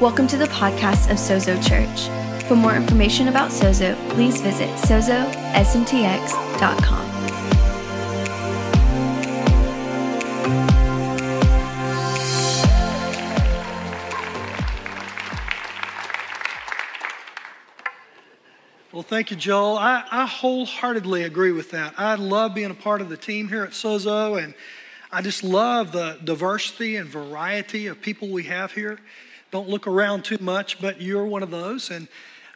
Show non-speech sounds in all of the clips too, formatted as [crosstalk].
Welcome to the podcast of Sozo Church. For more information about Sozo, please visit sozosmtx.com. Well, thank you, Joel. I, I, wholeheartedly agree with that. I love being a part of the team here at Sozo, and I just love the diversity and variety of people we have here. Don't look around too much, but you're one of those, and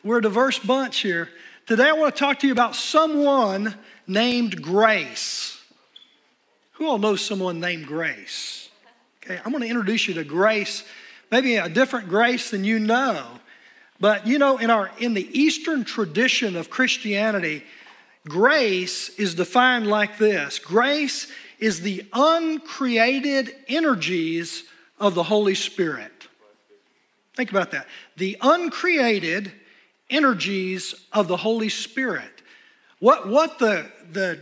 we're a diverse bunch here. Today, I want to talk to you about someone named Grace. Who all knows someone named Grace? Okay, I'm going to introduce you to Grace, maybe a different Grace than you know. But you know, in our in the Eastern tradition of Christianity, grace is defined like this. Grace is the uncreated energies of the Holy Spirit. Think about that. The uncreated energies of the Holy Spirit. What, what the, the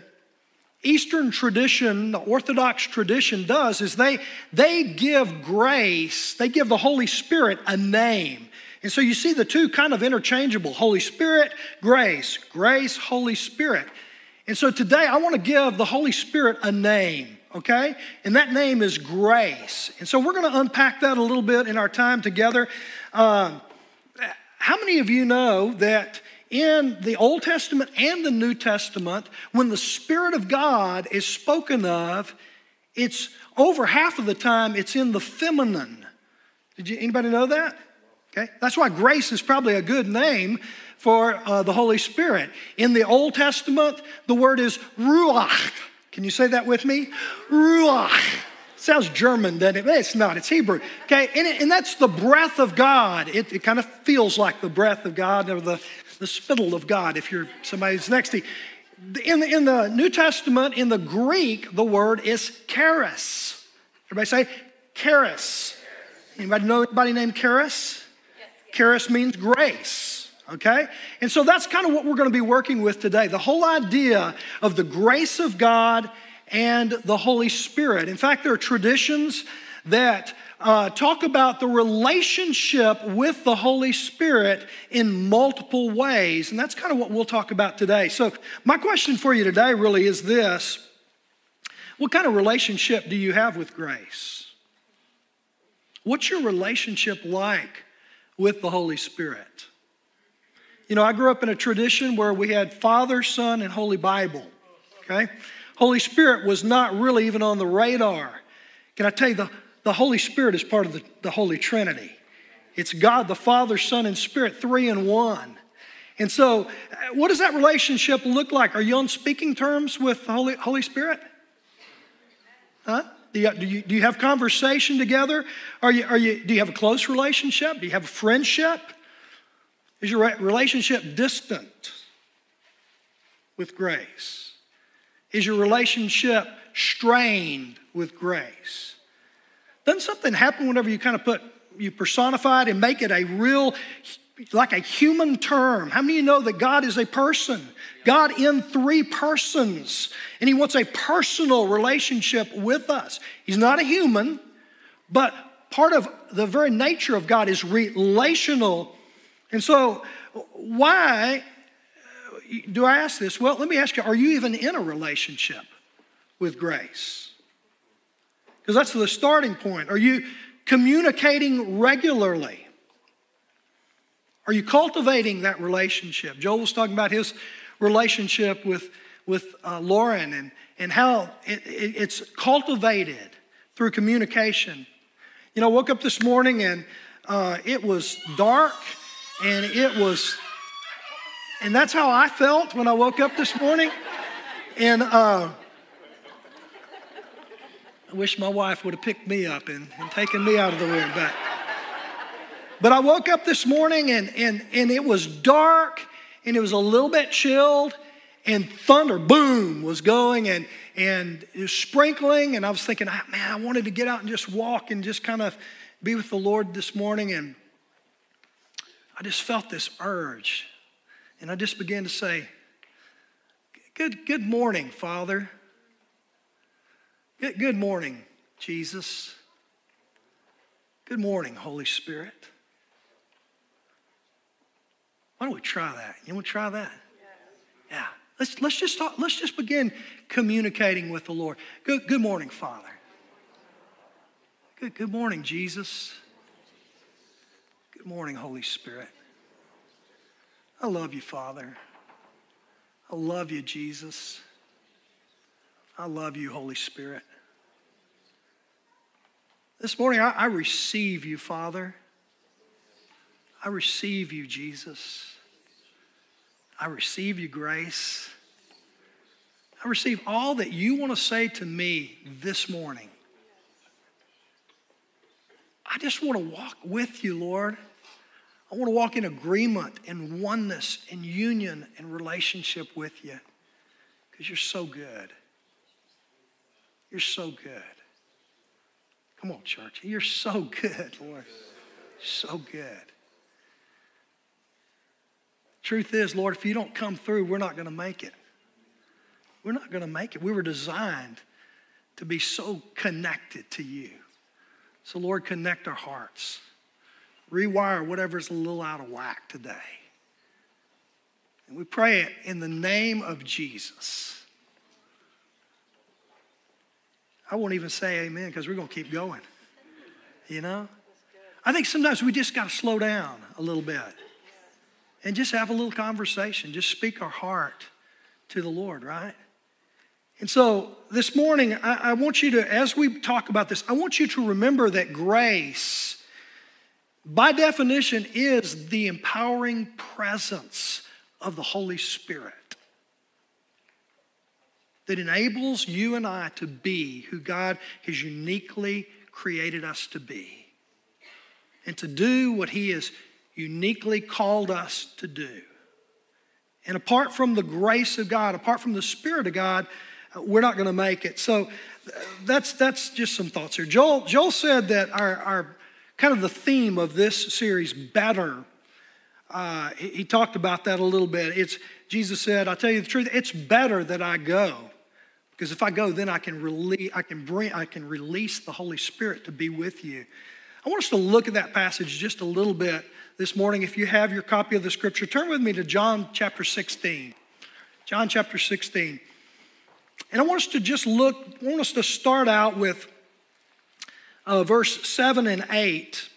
Eastern tradition, the Orthodox tradition does is they, they give grace, they give the Holy Spirit a name. And so you see the two kind of interchangeable Holy Spirit, grace, grace, Holy Spirit. And so today I want to give the Holy Spirit a name, okay? And that name is grace. And so we're going to unpack that a little bit in our time together. Um, how many of you know that in the Old Testament and the New Testament, when the Spirit of God is spoken of, it's over half of the time it's in the feminine. Did you anybody know that? Okay? That's why grace is probably a good name for uh, the Holy Spirit. In the Old Testament, the word is ruach. Can you say that with me? Ruach. Sounds German, doesn't it? It's not, it's Hebrew. Okay, and, it, and that's the breath of God. It, it, kind of feels like the breath of God or the, the spittle of God if you're somebody who's next to you. In the, in the New Testament, in the Greek, the word is charis. Everybody say charis. Anybody know anybody named charis? Charis means grace, okay? And so that's kind of what we're going to be working with today the whole idea of the grace of God and the Holy Spirit. In fact, there are traditions that uh, talk about the relationship with the Holy Spirit in multiple ways, and that's kind of what we'll talk about today. So, my question for you today really is this What kind of relationship do you have with grace? What's your relationship like with the Holy Spirit. You know, I grew up in a tradition where we had Father, Son, and Holy Bible. Okay? Holy Spirit was not really even on the radar. Can I tell you, the, the Holy Spirit is part of the, the Holy Trinity. It's God, the Father, Son, and Spirit, three in one. And so, uh, what does that relationship look like? Are you on speaking terms with the Holy, Holy Spirit? Huh? Do you, do you, do you have conversation together? Are you, are you, do you have a close relationship? Do you have a friendship? Is your relationship distant with grace? Is your relationship strained with grace? Doesn't something happen whenever you kind of put, you personify it and make it a real like a human term. How many of you know that God is a person? God in three persons, and He wants a personal relationship with us. He's not a human, but part of the very nature of God is relational. And so, why do I ask this? Well, let me ask you are you even in a relationship with grace? Because that's the starting point. Are you communicating regularly? Are you cultivating that relationship? Joel was talking about his relationship with, with uh, Lauren and, and how it, it, it's cultivated through communication. You know, I woke up this morning and uh, it was dark and it was, and that's how I felt when I woke up this morning. And uh, I wish my wife would have picked me up and, and taken me out of the room. But but I woke up this morning and, and, and it was dark and it was a little bit chilled and thunder, boom, was going and, and it was sprinkling. And I was thinking, ah, man, I wanted to get out and just walk and just kind of be with the Lord this morning. And I just felt this urge. And I just began to say, Good, good morning, Father. Good, good morning, Jesus. Good morning, Holy Spirit. Why don't we try that? You want to try that? Yeah. Let's, let's just talk, let's just begin communicating with the Lord. Good, good morning, Father. Good, good morning, Jesus. Good morning, Holy Spirit. I love you, Father. I love you, Jesus. I love you, Holy Spirit. This morning, I, I receive you, Father. I receive you, Jesus. I receive you, grace. I receive all that you want to say to me this morning. I just want to walk with you, Lord. I want to walk in agreement and oneness and union and relationship with you because you're so good. You're so good. Come on, church. You're so good, Lord. So good. Truth is, Lord, if you don't come through, we're not going to make it. We're not going to make it. We were designed to be so connected to you. So, Lord, connect our hearts rewire whatever's a little out of whack today. And we pray it in the name of Jesus. I won't even say amen because we're going to keep going. You know? I think sometimes we just got to slow down a little bit and just have a little conversation, just speak our heart to the Lord, right? And so this morning, I, I want you to, as we talk about this, I want you to remember that grace by definition, is the empowering presence of the Holy Spirit that enables you and I to be who God has uniquely created us to be and to do what He has uniquely called us to do. And apart from the grace of God, apart from the Spirit of God, uh, we're not going to make it. So uh, that's, that's just some thoughts here. Joel, Joel said that our, our kind of the theme of this series, better. Uh, he, he talked about that a little bit. It's Jesus said, "I'll tell you the truth. It's better that I go, because if I go, then I can release, I can bring, I can release the Holy Spirit to be with you." I want us to look at that passage just a little bit this morning. If you have your copy of the Scripture, turn with me to John chapter 16. John chapter 16. And I want us to just look, I want us to start out with uh, verse 7 and 8.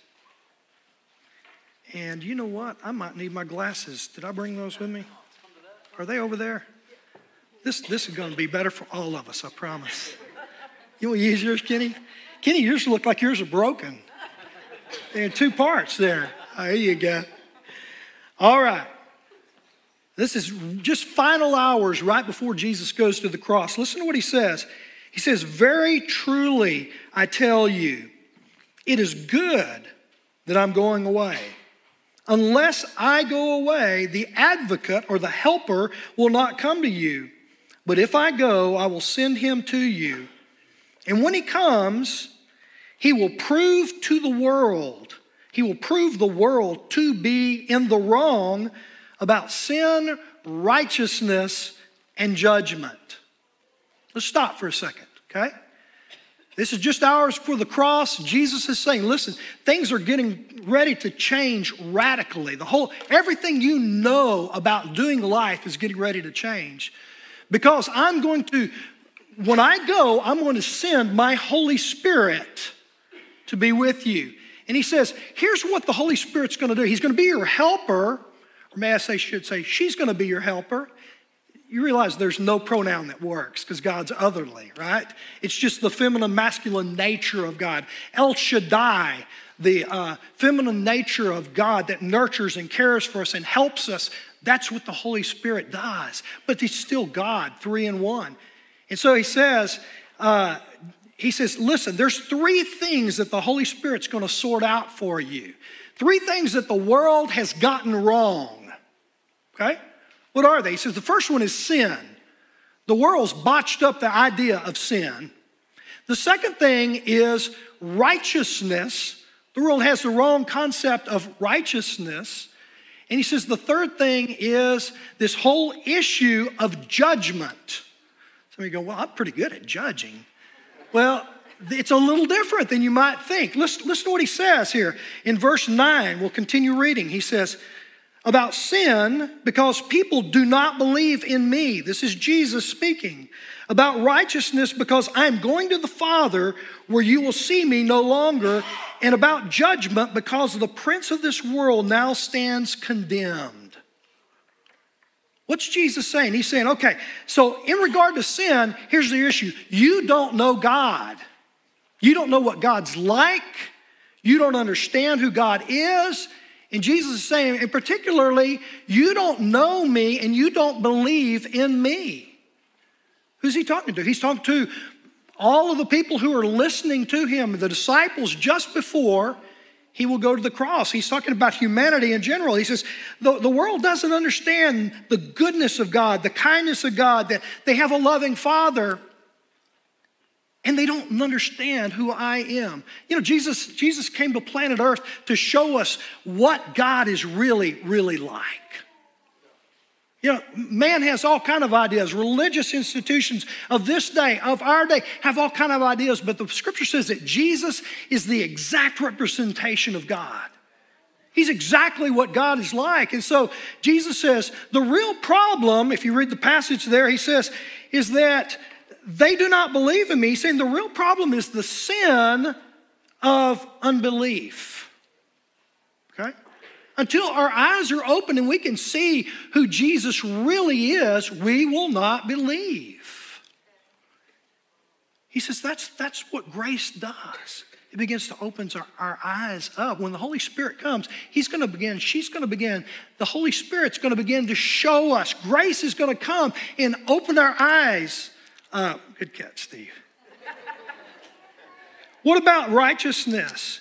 And you know what? I might need my glasses. Did I bring those with me? Are they over there? This, this is going to be better for all of us, I promise. You want to use yours, Kenny? Kenny, yours look like yours are broken. They're in two parts there. There you go. All right. This is just final hours right before Jesus goes to the cross. Listen to what he says. He says, Very truly, I tell you, it is good that I'm going away. Unless I go away, the advocate or the helper will not come to you. But if I go, I will send him to you. And when he comes, he will prove to the world, he will prove the world to be in the wrong about sin, righteousness, and judgment. Let's stop for a second, okay? This is just hours for the cross. Jesus is saying, listen, things are getting ready to change radically. The whole, everything you know about doing life is getting ready to change. Because I'm going to, when I go, I'm going to send my Holy Spirit to be with you. And he says, here's what the Holy Spirit's going to do. He's going to be your helper, or may I say, should say, she's going to be your helper you realize there's no pronoun that works because God's otherly, right? It's just the feminine masculine nature of God. El Shaddai, the uh, feminine nature of God that nurtures and cares for us and helps us. That's what the Holy Spirit does. But He's still God, three in one. And so He says, uh, He says, listen, there's three things that the Holy Spirit's going to sort out for you. Three things that the world has gotten wrong. Okay? What are they? He says the first one is sin. The world's botched up the idea of sin. The second thing is righteousness. The world has the wrong concept of righteousness. And he says the third thing is this whole issue of judgment. Some of you go, Well, I'm pretty good at judging. Well, it's a little different than you might think. Listen, listen to what he says here in verse 9. We'll continue reading. He says, about sin because people do not believe in me. This is Jesus speaking. About righteousness because I'm going to the Father where you will see me no longer. And about judgment because the prince of this world now stands condemned. What's Jesus saying? He's saying, okay, so in regard to sin, here's the issue you don't know God. You don't know what God's like. You don't understand who God is. And Jesus is saying, and particularly, you don't know me and you don't believe in me. Who's he talking to? He's talking to all of the people who are listening to him, the disciples just before he will go to the cross. He's talking about humanity in general. He says, the, the world doesn't understand the goodness of God, the kindness of God, that they have a loving father and they don't understand who I am. You know, Jesus, Jesus came to planet Earth to show us what God is really, really like. You know, man has all kind of ideas. Religious institutions of this day, of our day, have all kind of ideas, but the scripture says that Jesus is the exact representation of God. He's exactly what God is like. And so Jesus says, the real problem, if you read the passage there, he says, is that they do not believe in me, saying the real problem is the sin of unbelief. Okay? Until our eyes are open and we can see who Jesus really is, we will not believe. He says that's, that's what grace does. It begins to open our, our eyes up. When the Holy Spirit comes, He's going to begin, she's going to begin, the Holy Spirit's going to begin to show us. Grace is going to come and open our eyes uh, good catch, Steve. what about righteousness?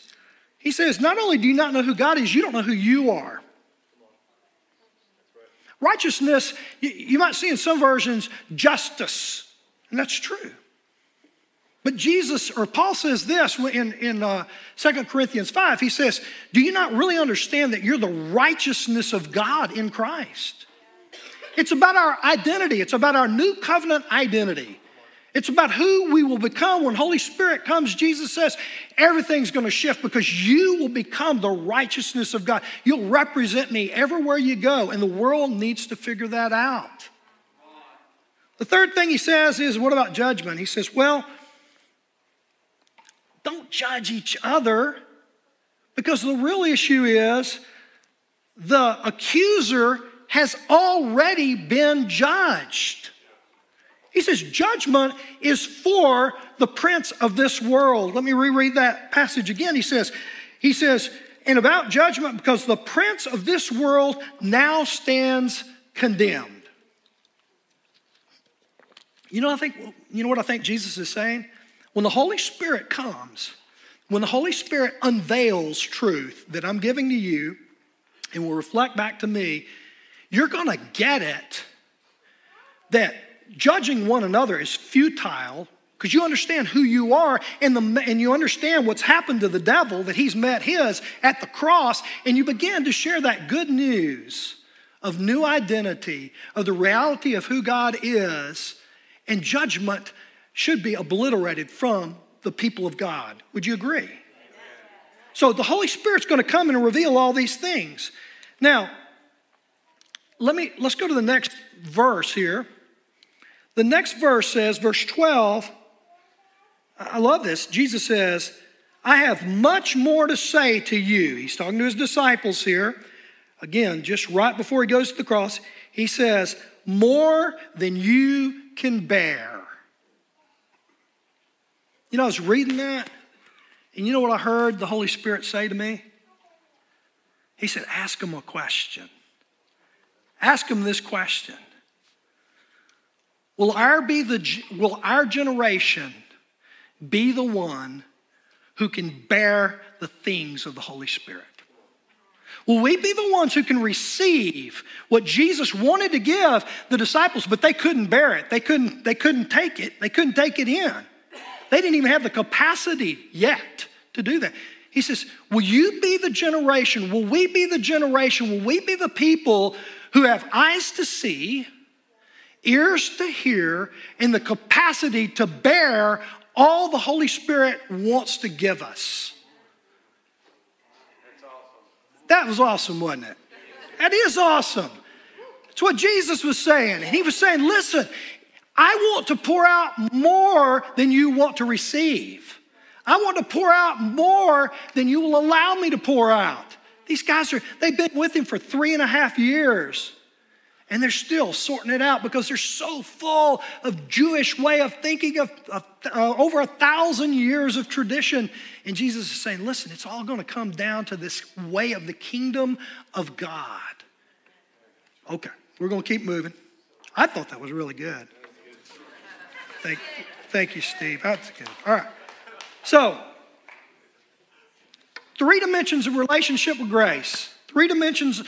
He says, not only do you not know who God is, you don't know who you are. Righteousness, you, you might see in some versions, justice, and that's true. But Jesus, or Paul says this in, in uh, 2 Corinthians 5, he says, Do you not really understand that you're the righteousness of God in Christ? It's about our identity, it's about our new covenant identity. It's about who we will become when Holy Spirit comes. Jesus says everything's going to shift because you will become the righteousness of God. You'll represent me everywhere you go, and the world needs to figure that out. The third thing he says is, What about judgment? He says, Well, don't judge each other because the real issue is the accuser has already been judged. He says, judgment is for the prince of this world. Let me reread that passage again. He says, he says, and about judgment, because the prince of this world now stands condemned. You know, I think, you know what I think Jesus is saying? When the Holy Spirit comes, when the Holy Spirit unveils truth that I'm giving to you and will reflect back to me, you're gonna get it that judging one another is futile because you understand who you are and, the, and you understand what's happened to the devil, that he's met his at the cross, and you begin to share that good news of new identity, of the reality of who God is, and judgment should be obliterated from the people of God. Would you agree? So the Holy Spirit's going to come and reveal all these things. Now, let me let's go to the next verse here. The next verse says, verse 12, I love this. Jesus says, I have much more to say to you. He's talking to his disciples here. Again, just right before he goes to the cross, he says, More than you can bear. You know, I was reading that, and you know what I heard the Holy Spirit say to me? He said, Ask him a question. Ask him this question Will our, be the, will our generation be the one who can bear the things of the Holy Spirit? Will we be the ones who can receive what Jesus wanted to give the disciples, but they couldn't bear it? They couldn't, they couldn't take it. They couldn't take it in. They didn't even have the capacity yet to do that. He says, Will you be the generation? Will we be the generation? Will we be the people who have eyes to see, ears to hear, and the capacity to bear all the Holy Spirit wants to give us. Awesome. That was awesome, wasn't it? That is awesome. It's what Jesus was saying. And he was saying, listen, I want to pour out more than you want to receive. I want to pour out more than you will allow me to pour out. These guys are, they've been with him for three and a half years. And they're still sorting it out because they're so full of Jewish way of thinking of, of uh, over a thousand years of tradition. And Jesus is saying, listen, it's all going to come down to this way of the kingdom of God. Okay, we're going to keep moving. I thought that was really good. Thank, thank you, Steve. That's good. All right. So, three dimensions of relationship with grace, three dimensions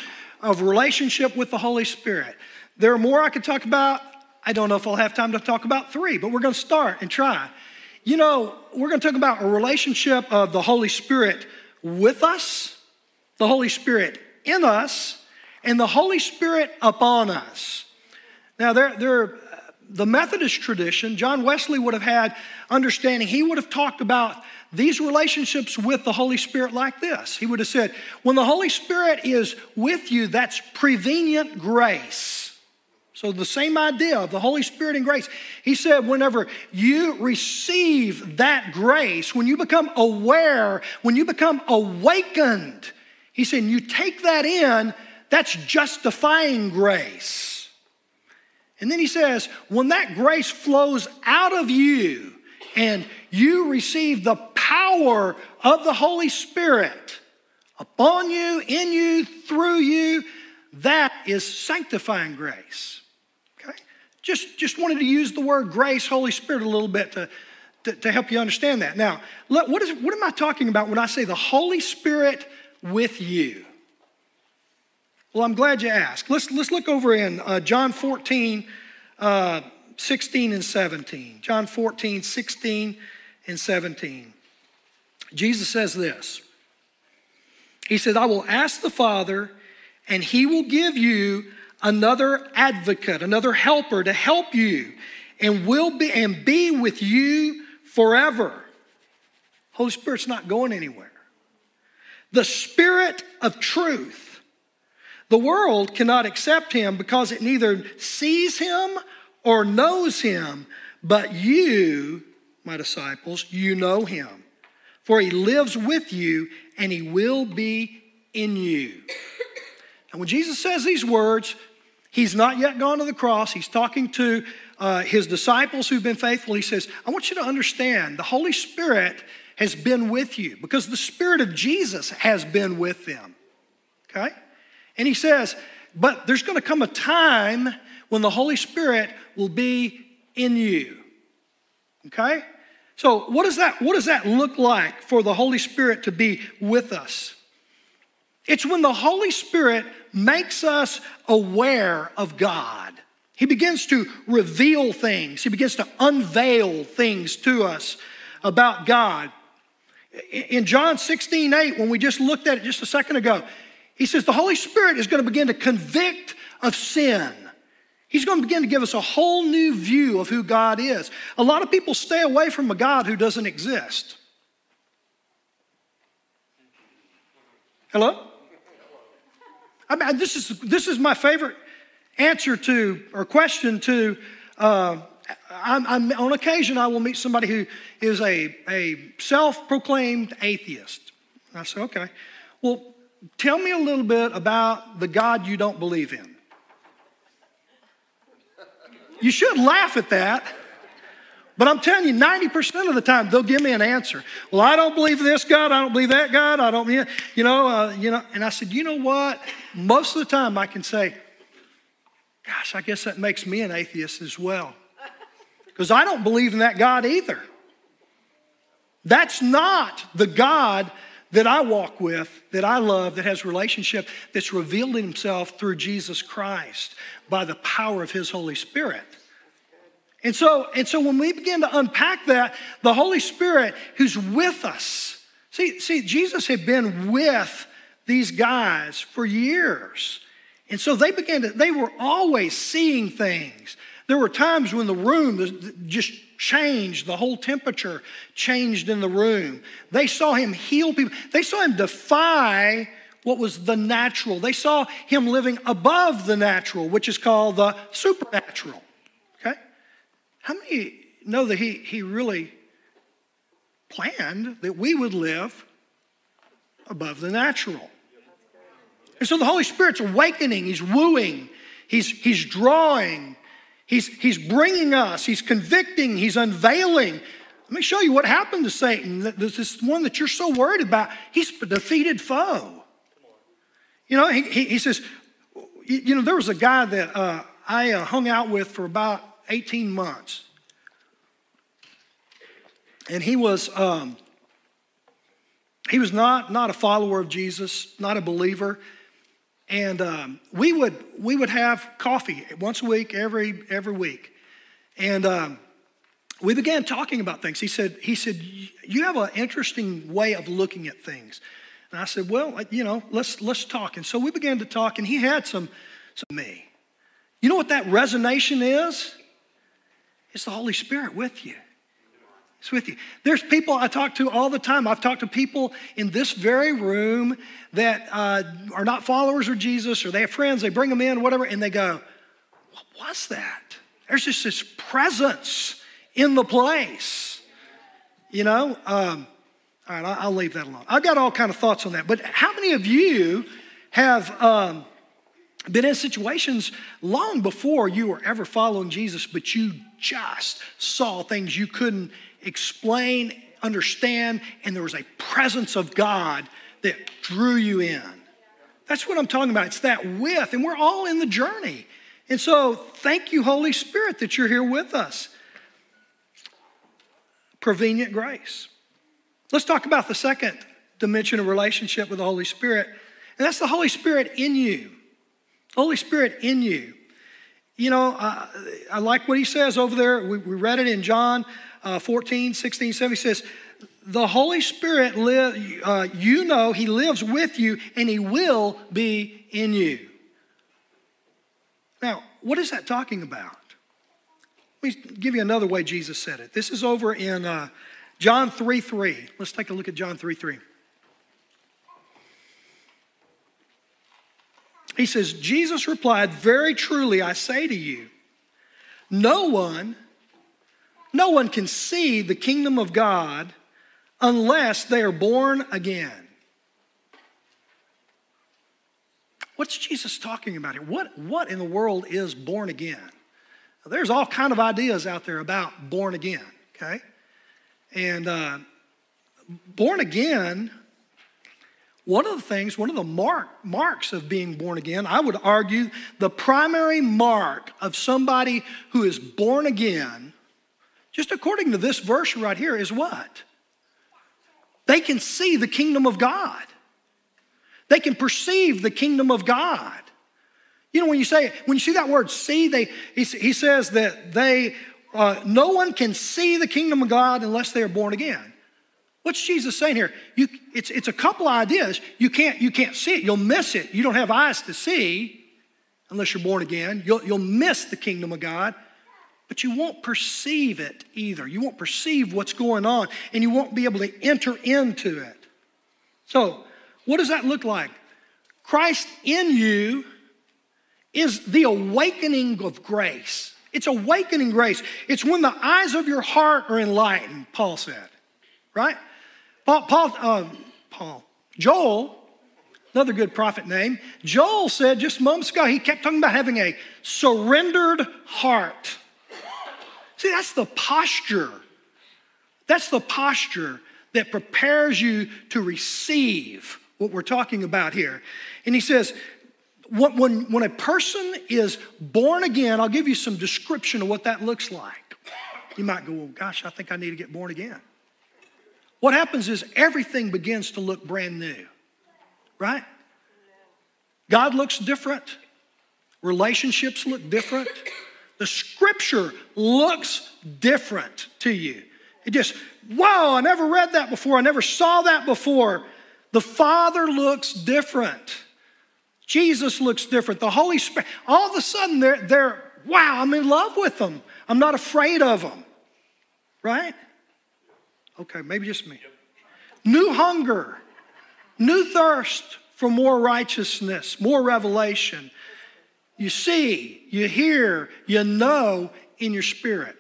of relationship with the Holy Spirit. There are more I could talk about. I don't know if I'll have time to talk about three, but we're going to start and try. You know, we're going to talk about a relationship of the Holy Spirit with us, the Holy Spirit in us, and the Holy Spirit upon us. Now, there, there, the Methodist tradition, John Wesley would have had understanding. He would have talked about these relationships with the Holy Spirit like this. He would have said, when the Holy Spirit is with you, that's prevenient grace. So, the same idea of the Holy Spirit and grace. He said, whenever you receive that grace, when you become aware, when you become awakened, he said, you take that in, that's justifying grace. And then he says, when that grace flows out of you and you receive the power of the Holy Spirit upon you, in you, through you, that is sanctifying grace. Okay? Just, just wanted to use the word grace, Holy Spirit, a little bit to, to, to help you understand that. Now, look, what, is, what am I talking about when I say the Holy Spirit with you? Well, I'm glad you asked. Let's, let's look over in uh, John 14, uh, 16 and 17. John 14, 16 and 17. Jesus says this He said, I will ask the Father, and he will give you another advocate, another helper to help you, and will be and be with you forever. Holy Spirit's not going anywhere. The Spirit of truth. The world cannot accept him because it neither sees him or knows him, but you, my disciples, you know him for he lives with you and he will be in you. And when Jesus says these words, he's not yet gone to the cross. He's talking to uh, his disciples who've been faithful. He says, I want you to understand the Holy Spirit has been with you because the Spirit of Jesus has been with them. Okay? And he says, but there's going to come a time when the Holy Spirit will be in you. Okay? So, what does that what does that look like for the Holy Spirit to be with us? It's when the Holy Spirit makes us aware of God. He begins to reveal things. He begins to unveil things to us about God. In John 16, 8, when we just looked at it just a second ago, he says the Holy Spirit is going to begin to convict of sin. He's going to begin to give us a whole new view of who God is. A lot of people stay away from a God who doesn't exist. Hello? I mean, this is, this is my favorite answer to or question to. Uh, I'm, I'm, on occasion, I will meet somebody who is a, a self proclaimed atheist. I say, okay, well, tell me a little bit about the God you don't believe in. You should laugh at that. But I'm telling you, 90% of the time, they'll give me an answer. Well, I don't believe this God. I don't believe that God. I don't, you know, uh, you know. And I said, you know what? Most of the time, I can say, gosh, I guess that makes me an atheist as well. Because I don't believe in that God either. That's not the God that I walk with, that I love, that has relationship, that's revealed in himself through Jesus Christ by the power of his Holy Spirit. And so, and so when we begin to unpack that, the Holy Spirit who's with us. See, see, Jesus had been with these guys for years. And so they began to, they were always seeing things. There were times when the room just changed, the whole temperature changed in the room. They saw him heal people, they saw him defy what was the natural. They saw him living above the natural, which is called the supernatural. Okay? How many know that he, he really planned that we would live above the natural? And so the Holy Spirit's awakening, He's wooing, He's, he's drawing, he's, he's bringing us, He's convicting, He's unveiling. Let me show you what happened to Satan. This is one that you're so worried about. He's a defeated foe. You know, he, he, he says, you know, there was a guy that uh, I uh, hung out with for about 18 months. And he was, um, he was not, not a follower of Jesus, not a believer. And um, we, would, we would have coffee once a week, every, every week. And um, we began talking about things. He said, he said, You have an interesting way of looking at things. And I said, Well, you know, let's, let's talk. And so we began to talk, and he had some, some me. You know what that resonation is? It's the Holy Spirit with you. It's with you. There's people I talk to all the time. I've talked to people in this very room that uh, are not followers of Jesus or they have friends, they bring them in, whatever, and they go, What was that? There's just this presence in the place. You know? Um, all right, I'll leave that alone. I've got all kind of thoughts on that. But how many of you have um, been in situations long before you were ever following Jesus, but you just saw things you couldn't explain, understand, and there was a presence of God that drew you in. That's what I'm talking about. It's that with, and we're all in the journey. And so, thank you, Holy Spirit, that you're here with us. Prevenient grace. Let's talk about the second dimension of relationship with the Holy Spirit, and that's the Holy Spirit in you. Holy Spirit in you. You know, uh, I like what he says over there. We, we read it in John uh, 14, 16, 17. Says, The Holy Spirit, live, uh, you know, He lives with you and He will be in you. Now, what is that talking about? Let me give you another way Jesus said it. This is over in uh, John 3 3. Let's take a look at John 3 3. He says, Jesus replied, Very truly, I say to you, no one, no one can see the kingdom of God unless they are born again. What's Jesus talking about here? What, what in the world is born again? There's all kind of ideas out there about born again, okay? And uh, born again one of the things, one of the mark, marks of being born again, I would argue the primary mark of somebody who is born again, just according to this verse right here, is what? They can see the kingdom of God. They can perceive the kingdom of God. You know, when you say, when you see that word see, they, he, he says that they, uh, no one can see the kingdom of God unless they are born again. What's Jesus saying here? You, it's, it's a couple ideas. You can't, you can't see it. You'll miss it. You don't have eyes to see unless you're born again. You'll, you'll miss the kingdom of God, but you won't perceive it either. You won't perceive what's going on, and you won't be able to enter into it. So, what does that look like? Christ in you is the awakening of grace. It's awakening grace. It's when the eyes of your heart are enlightened, Paul said, right? Paul, Paul, uh, Paul, Joel, another good prophet name, Joel said just moments ago, he kept talking about having a surrendered heart. See, that's the posture. That's the posture that prepares you to receive what we're talking about here. And he says, when, when a person is born again, I'll give you some description of what that looks like. You might go, well, gosh, I think I need to get born again. What happens is everything begins to look brand new, right? God looks different, relationships look different, the scripture looks different to you. It just, wow, I never read that before, I never saw that before. The Father looks different. Jesus looks different. The Holy Spirit, all of a sudden, they're, they're wow, I'm in love with them. I'm not afraid of them, right? Okay, maybe just me. New hunger, new thirst for more righteousness, more revelation. You see, you hear, you know in your spirit.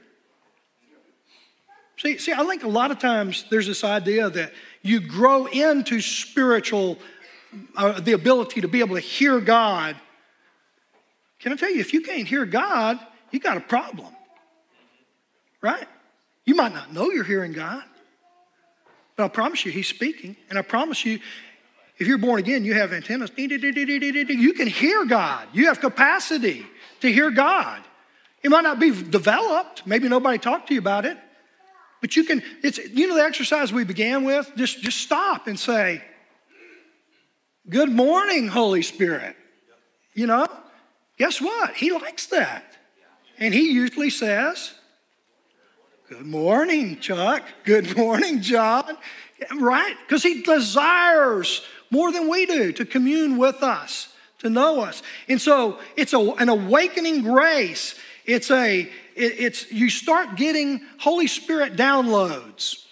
See, see, I think a lot of times there's this idea that you grow into spiritual, uh, the ability to be able to hear God. Can I tell you, if you can't hear God, you got a problem, right? You might not know you're hearing God, but I promise you, He's speaking. And I promise you, if you're born again, you have antennas. You can hear God. You have capacity to hear God. It might not be developed. Maybe nobody talked to you about it. But you can, it's, you know, the exercise we began with, just, just stop and say, Good morning, Holy Spirit. You know, guess what? He likes that. And he usually says, Good morning, Chuck. Good morning, John. Right? Because he desires more than we do to commune with us, to know us. And so it's a, an awakening grace. It's a, it, it's, you start getting Holy Spirit downloads.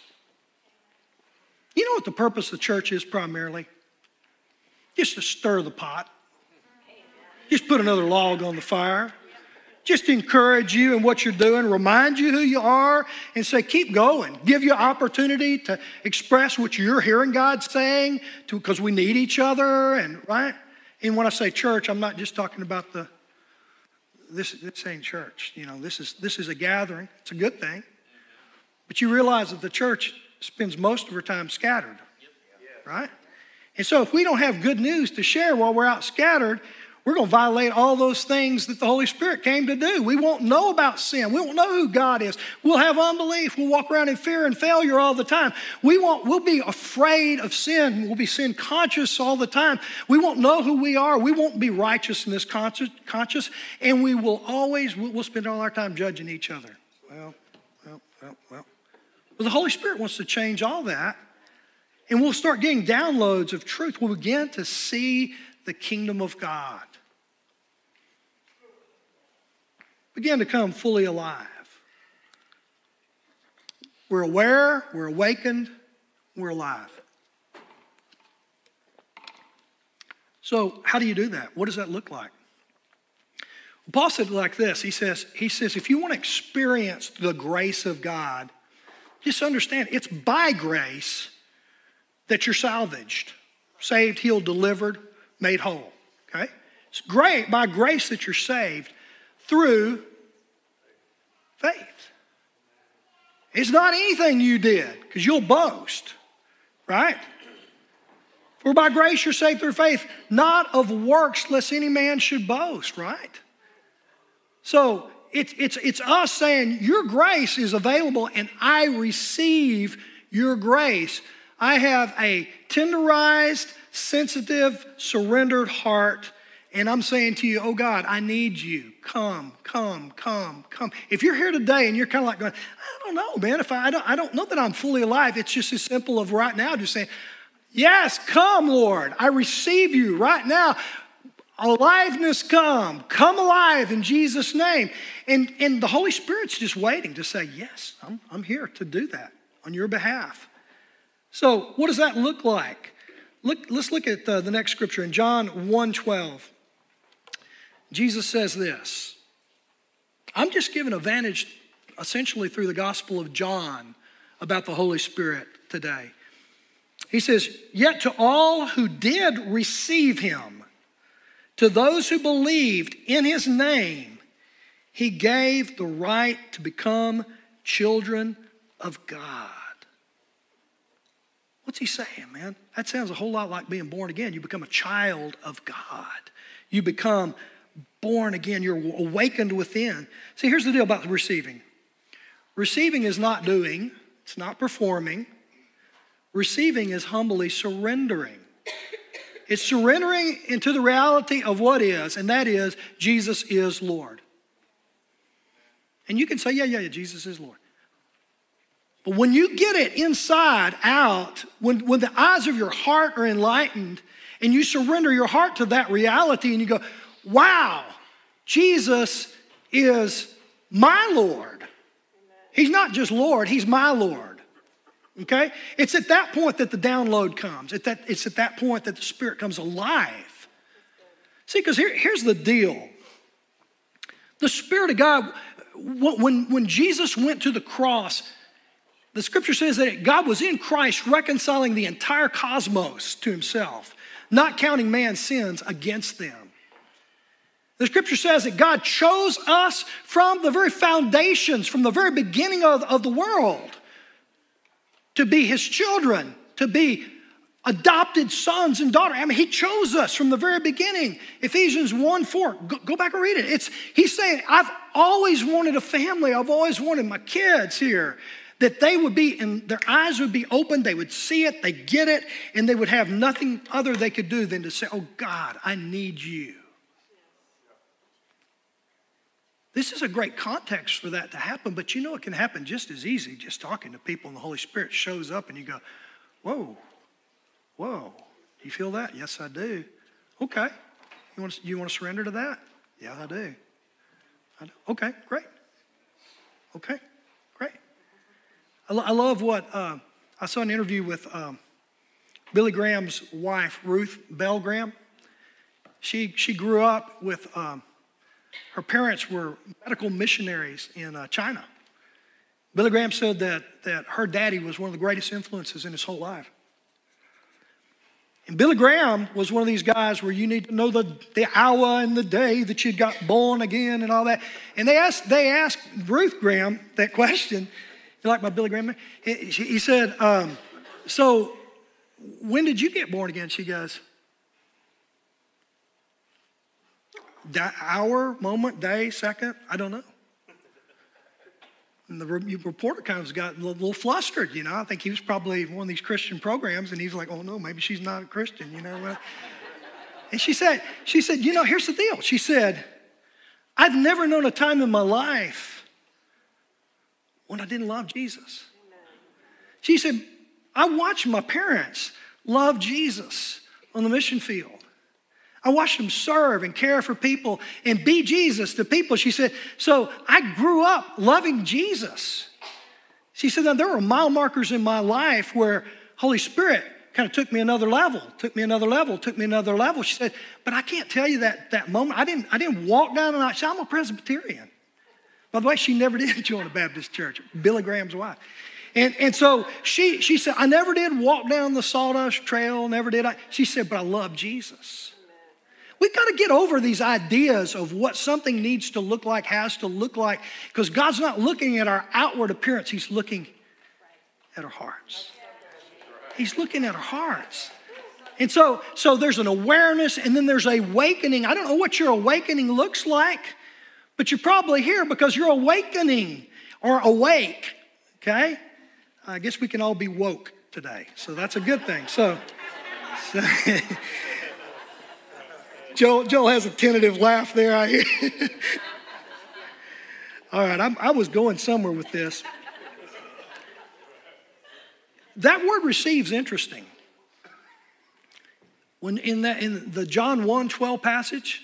You know what the purpose of the church is primarily? Just to stir the pot. Just put another log on the fire just encourage you in what you're doing, remind you who you are, and say, keep going. Give you opportunity to express what you're hearing God saying, because we need each other, and right? And when I say church, I'm not just talking about the this, this ain't church. You know, this is this is a gathering. It's a good thing. But you realize that the church spends most of her time scattered. Right? And so if we don't have good news to share while we're out scattered, we're going to violate all those things that the Holy Spirit came to do. We won't know about sin. We won't know who God is. We'll have unbelief. We'll walk around in fear and failure all the time. We won't, we'll be afraid of sin. We'll be sin conscious all the time. We won't know who we are. We won't be righteousness conscious, conscious and we will always, we'll spend all our time judging each other. Well, well, well, well. But the Holy Spirit wants to change all that. And we'll start getting downloads of truth. We'll begin to see the kingdom of God. Begin to come fully alive. We're aware, we're awakened, we're alive. So, how do you do that? What does that look like? Paul said like this. He says, he says, if you want to experience the grace of God, just understand it's by grace that you're salvaged, saved, healed, delivered, made whole. Okay? It's great by grace that you're saved through faith. It's not anything you did, because you'll boast, right? For by grace you're saved through faith, not of works, lest any man should boast, right? So it's, it's, it's us saying, Your grace is available, and I receive your grace. I have a tenderized, sensitive, surrendered heart and I'm saying to you, oh God, I need you. Come, come, come, come. If you're here today and you're kind of like going, I don't know, man, if I, I, don't, I don't know that I'm fully alive, it's just as simple of right now just saying, yes, come, Lord. I receive you right now. Aliveness come. Come alive in Jesus' name. And, and the Holy Spirit's just waiting to say, yes, I'm, I'm here to do that on your behalf. So what does that look like? Look, let's look at the, the next scripture in John 1 12. Jesus says this I'm just giving a vantage essentially through the Gospel of John about the Holy Spirit today. He says, Yet to all who did receive him, to those who believed in his name, he gave the right to become children of God. What's he saying, man? That sounds a whole lot like being born again. You become a child of God. You become born again, you're awakened within. See, here's the deal about receiving receiving is not doing, it's not performing. Receiving is humbly surrendering. It's surrendering into the reality of what is, and that is Jesus is Lord. And you can say, yeah, yeah, yeah, Jesus is Lord. But when you get it inside out, when, when the eyes of your heart are enlightened, and you surrender your heart to that reality, and you go, wow, Jesus is my Lord. He's not just Lord, He's my Lord. Okay? It's at that point that the download comes. At that, it's at that point that the Spirit comes alive. See, because here, here's the deal the Spirit of God, when, when Jesus went to the cross, the scripture says that God was in Christ reconciling the entire cosmos to himself, not counting man's sins against them. The scripture says that God chose us from the very foundations, from the very beginning of, of the world, to be his children, to be adopted sons and daughters. I mean, he chose us from the very beginning. Ephesians 1 4. Go, go, back and read it. It's he's saying, I've always wanted a family, I've always wanted my kids here. That they would be, and their eyes would be open, they would see it, they get it, and they would have nothing other they could do than to say, Oh God, I need you. This is a great context for that to happen, but you know it can happen just as easy just talking to people and the Holy Spirit shows up and you go, Whoa, Whoa, you feel that? Yes, I do. Okay. You want to, you want to surrender to that? Yeah, I do. I do. Okay, great. Okay, great. I, lo- I love what uh, I saw an interview with um, Billy Graham's wife, Ruth Bell Graham. She, she grew up with, um, her parents were medical missionaries in uh, China. Billy Graham said that, that her daddy was one of the greatest influences in his whole life. And Billy Graham was one of these guys where you need to know the, the hour and the day that you got born again and all that. And they asked, they asked Ruth Graham that question. You like my Billy Graham? He, he said, um, So when did you get born again? She goes, Hour, moment, day, second? I don't know. And the reporter kind of got a little flustered, you know. I think he was probably one of these Christian programs, and he's like, "Oh no, maybe she's not a Christian," you know. And she said, "She said, you know, here's the deal." She said, "I've never known a time in my life when I didn't love Jesus." She said, "I watched my parents love Jesus on the mission field." I watched him serve and care for people and be Jesus to people. She said, So I grew up loving Jesus. She said, Now There were mile markers in my life where Holy Spirit kind of took me another level, took me another level, took me another level. She said, But I can't tell you that, that moment. I didn't, I didn't walk down and I said, I'm a Presbyterian. By the way, she never [laughs] did join a Baptist church, Billy Graham's wife. And, and so she, she said, I never did walk down the sawdust trail, never did I. She said, but I love Jesus. We've got to get over these ideas of what something needs to look like, has to look like, because God's not looking at our outward appearance, He's looking at our hearts. He's looking at our hearts. And so, so there's an awareness and then there's awakening. I don't know what your awakening looks like, but you're probably here because you're awakening or awake, okay? I guess we can all be woke today, so that's a good thing. So, [laughs] so Joel, Joel has a tentative laugh there. I hear. [laughs] All right, I was going somewhere with this. That word receives interesting. When in that in the John 1 12 passage,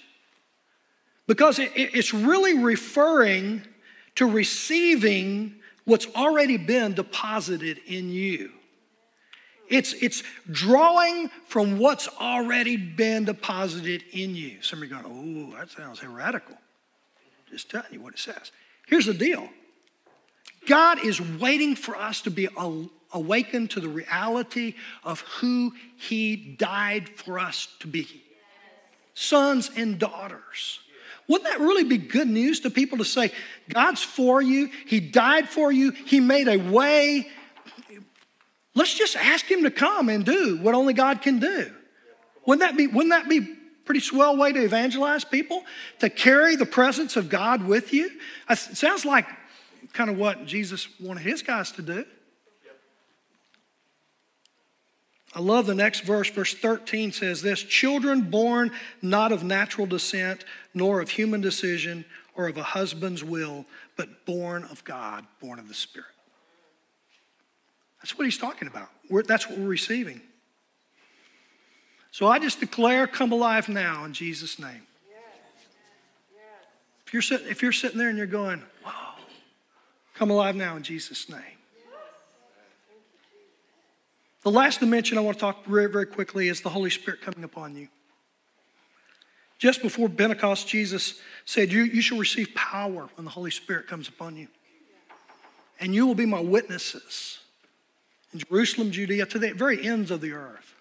because it, it's really referring to receiving what's already been deposited in you. It's, it's drawing from what's already been deposited in you. Some are going, oh, that sounds heretical. Just telling you what it says. Here's the deal God is waiting for us to be awakened to the reality of who He died for us to be sons and daughters. Wouldn't that really be good news to people to say, God's for you, He died for you, He made a way Let's just ask him to come and do what only God can do. Wouldn't that be, wouldn't that be pretty swell way to evangelize people? To carry the presence of God with you? Uh, it sounds like kind of what Jesus wanted his guys to do. I love the next verse. Verse 13 says this Children born not of natural descent, nor of human decision, or of a husband's will, but born of God, born of the Spirit. That's what he's talking about. We're, that's what we're receiving. So I just declare, come alive now in Jesus' name. If you're, sitting, if you're sitting there and you're going, wow, come alive now in Jesus' name. The last dimension I want to talk very, very quickly is the Holy Spirit coming upon you. Just before Pentecost, Jesus said, You, you shall receive power when the Holy Spirit comes upon you. And you will be my witnesses in Jerusalem, Judea, to the very ends of the earth.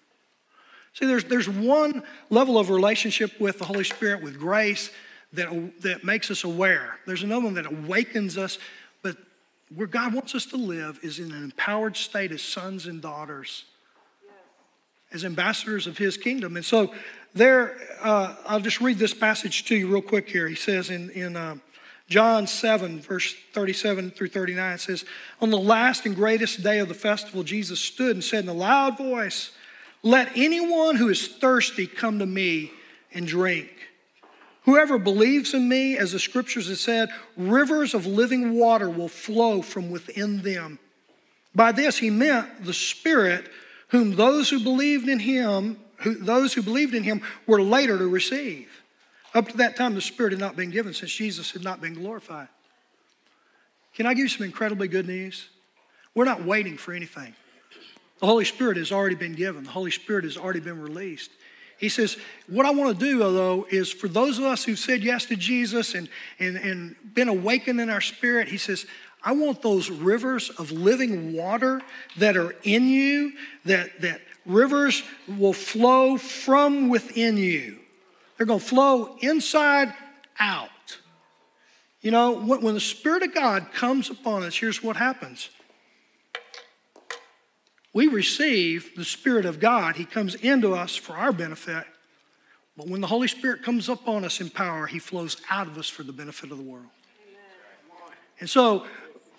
See, there's, there's one level of relationship with the Holy Spirit, with grace, that, that makes us aware. There's another one that awakens us, but where God wants us to live is in an empowered state as sons and daughters, as ambassadors of His kingdom. And so, there, uh, I'll just read this passage to you real quick here. He says in, in uh, John 7, verse 37 through 39, says, On the last and greatest day of the festival, Jesus stood and said in a loud voice, Let anyone who is thirsty come to me and drink. Whoever believes in me, as the scriptures have said, rivers of living water will flow from within them. By this he meant the Spirit, whom those who believed in him, who, those who believed in him were later to receive. Up to that time, the Spirit had not been given since Jesus had not been glorified. Can I give you some incredibly good news? We're not waiting for anything. The Holy Spirit has already been given, the Holy Spirit has already been released. He says, What I want to do, though, is for those of us who've said yes to Jesus and, and, and been awakened in our spirit, he says, I want those rivers of living water that are in you, that, that rivers will flow from within you. They're going to flow inside out. You know, when, the Spirit of God comes upon us, here's what happens we receive the Spirit of God. He comes into us for our benefit. But when the Holy Spirit comes upon us in power, He flows out of us for the benefit of the world. And so,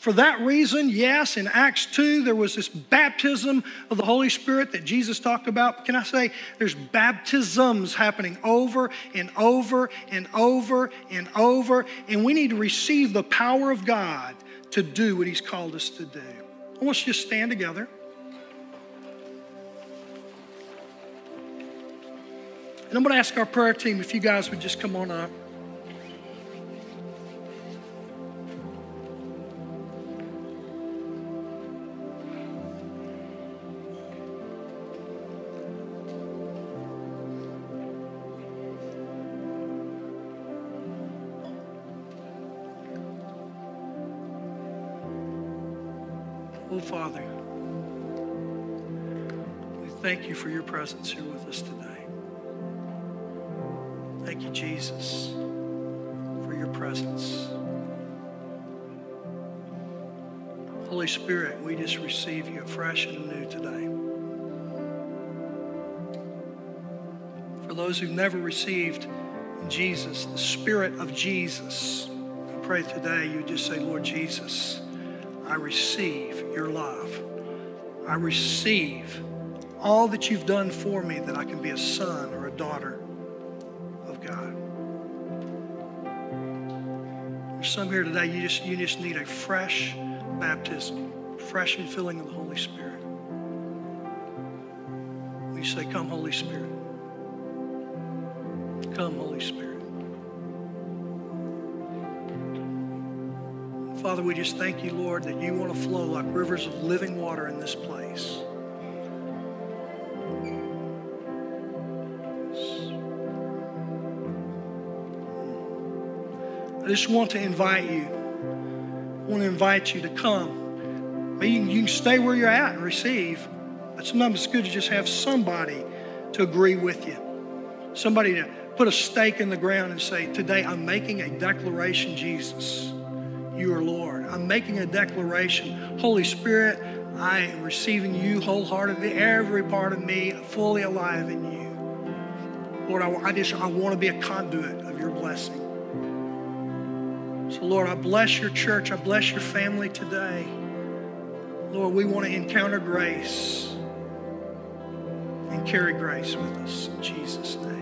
for that reason, yes, in Acts 2, there was this baptism of the Holy Spirit that Jesus talked about. Can I say there's baptisms happening over and over and over and over, and we need to receive the power of God to do what He's called us to do. I want you to just stand together. And I'm going to ask our prayer team if you guys would just come on up. Father, we thank you for your presence here with us today. Thank you, Jesus, for your presence. Holy Spirit, we just receive you fresh and anew today. For those who've never received Jesus, the Spirit of Jesus, I pray today you just say, Lord Jesus, I receive your love. I receive all that you've done for me that I can be a son or a daughter of God. There's some here today, you just, you just need a fresh baptism, fresh and filling of the Holy Spirit. We say, Come, Holy Spirit. Come, Holy Spirit. Father, we just thank you, Lord, that you want to flow like rivers of living water in this place. I just want to invite you. I want to invite you to come. You can, you can stay where you're at and receive, but sometimes it's good to just have somebody to agree with you. Somebody to put a stake in the ground and say, Today I'm making a declaration, Jesus. You are Lord. I'm making a declaration. Holy Spirit, I am receiving you wholeheartedly, every part of me fully alive in you. Lord, I, I just I want to be a conduit of your blessing. So, Lord, I bless your church. I bless your family today. Lord, we want to encounter grace and carry grace with us in Jesus' name.